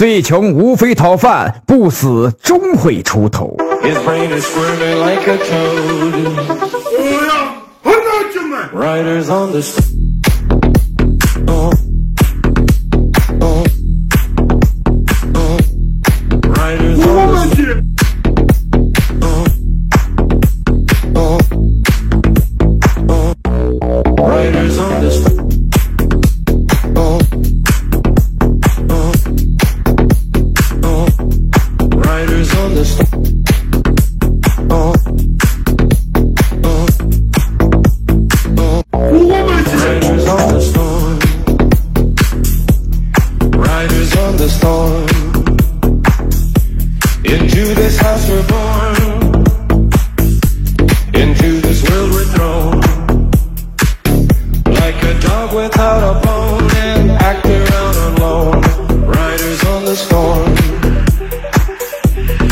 最穷无非讨饭，不死终会出头。His brain is squirming like a toad. Riders on the Riders on the storm. Into this house we're born. Into this world we're thrown. Like a dog without a bone, and act around alone. Riders on the storm.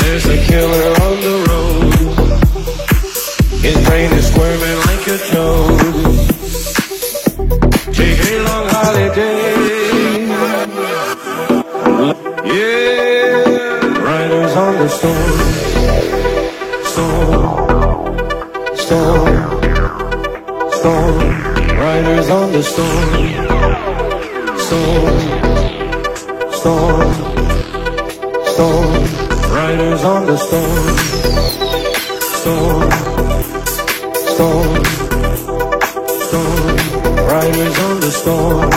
There's a killer on the road. His brain is squirming like a toad. The storm. Storm. Storm. Storm. Riders on the storm. Storm. Storm. Storm. Riders on the storm. Storm. Storm. Storm. Riders on the storm.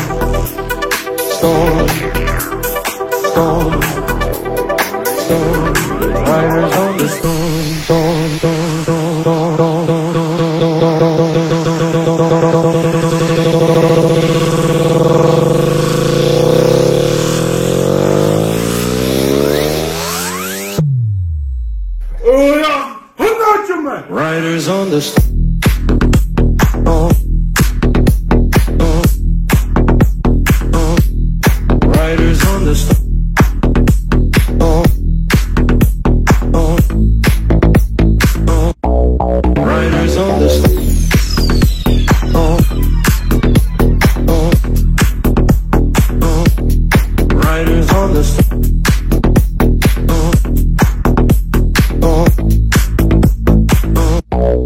Storm. Storm. Storm riders on the storm. Riders on the. Riders